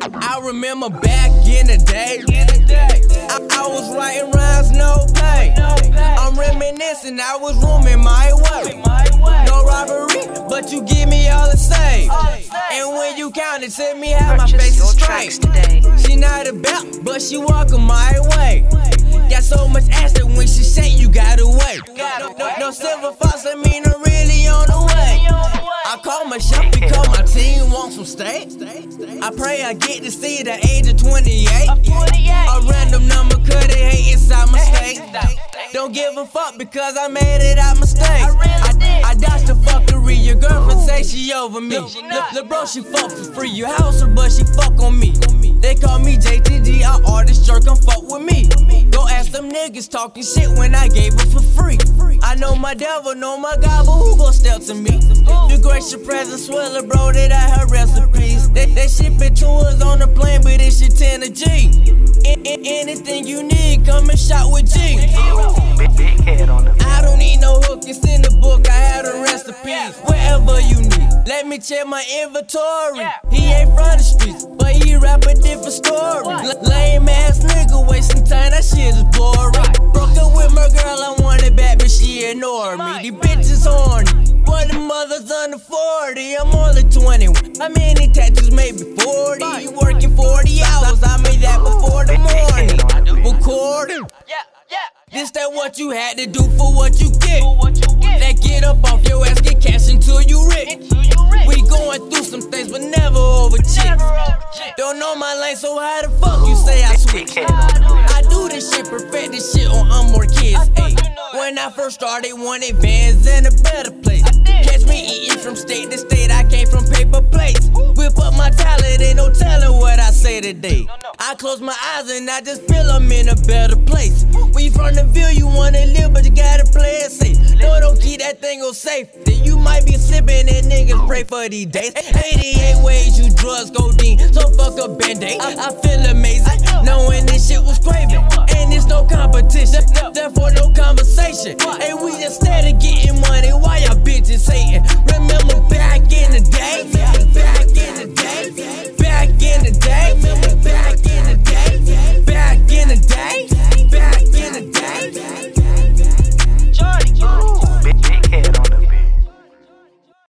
I remember back in the day. I, I was writing rhymes, no pay. I'm reminiscing, I was rooming my way. No robbery, but you give me all the same. And when you count it, tell me how my face is straight. She not about, but she walking my way. Got so much ass that when she say you gotta wait. No, no, no silver fox, I mean I'm really on the way. I call my shot because my team wants some. I pray I get to see the age of 28. A random number, cause they hate inside my state. Don't give a fuck because I made it out mistake. I, did. I dodged the fuckery. Your girlfriend say she over me. Look, bro, she fuck for free. You house her, but she fuck on me. They call me JTD, I artist jerk, come fuck with me. Go ask them niggas talking shit when I gave it for free. My devil, know my God, but who gon' step to me? You grace your presence, swell bro, that I her recipes. They, they ship it to us on the plane, but it's shit 10 a G. In, in, anything you need, come and shot with G. The I don't need no hook, it's in the book. I have the recipes. Wherever you need. Let me check my inventory. He ain't from the streets, but he rap a different story. L- lame ass me. These bitches horny. But the mother's under 40, I'm only 21. How many tattoos? Maybe 40. You working 40 hours, I made that before the morning. Recording. Yeah, yeah. This that what you had to do for what you get. That get up off your ass, get cash until you rich. We going through some things, but never over chicks. Don't know my lane, so how the fuck you say I switch? I do I first started, wanted vans and a better place. Catch me eating from state to state, I came from paper plates. Whip up my talent, ain't no telling what I say today. I close my eyes and I just feel I'm in a better place. We you from the Ville, you wanna live, but you gotta play it safe. No, don't keep that thing on safe. Then you might be slipping and niggas pray for these days. 88 ways you drugs, go deep, so fuck a band-aid. I, I feel amazing, knowing this shit was craving. And it's no competition situation. And we just